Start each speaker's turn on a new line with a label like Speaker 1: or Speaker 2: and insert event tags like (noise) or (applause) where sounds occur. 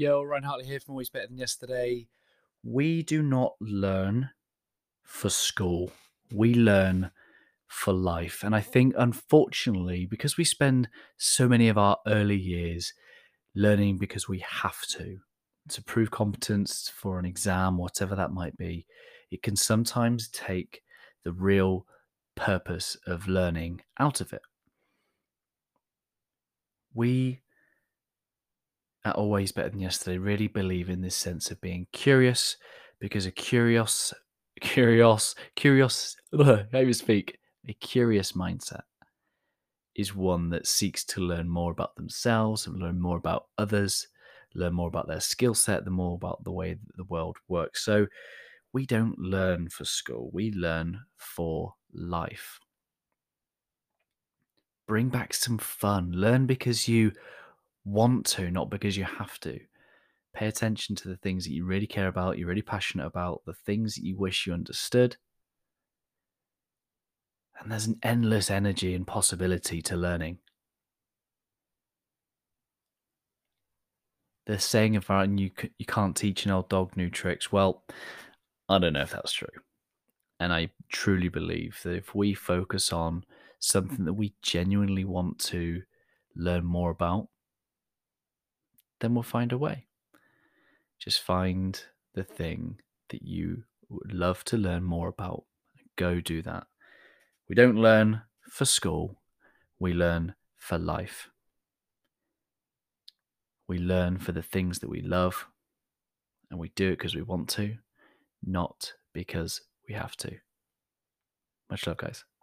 Speaker 1: Yo, Ryan Hartley here from Always Better Than Yesterday. We do not learn for school, we learn for life. And I think, unfortunately, because we spend so many of our early years learning because we have to, to prove competence for an exam, whatever that might be, it can sometimes take the real purpose of learning out of it. We at Always Better Than Yesterday really believe in this sense of being curious because a curious, (laughs) curious, curious, (laughs) ugh, I speak, a curious mindset is one that seeks to learn more about themselves and learn more about others, learn more about their skill set, the more about the way that the world works. So we don't learn for school, we learn for life. Bring back some fun. Learn because you want to, not because you have to. Pay attention to the things that you really care about, you're really passionate about, the things that you wish you understood. And there's an endless energy and possibility to learning. The saying of you you can't teach an old dog new tricks. Well, I don't know if that's true. And I truly believe that if we focus on something that we genuinely want to learn more about, then we'll find a way. Just find the thing that you would love to learn more about. Go do that. We don't learn for school, we learn for life. We learn for the things that we love, and we do it because we want to, not because we have to. Much love, guys.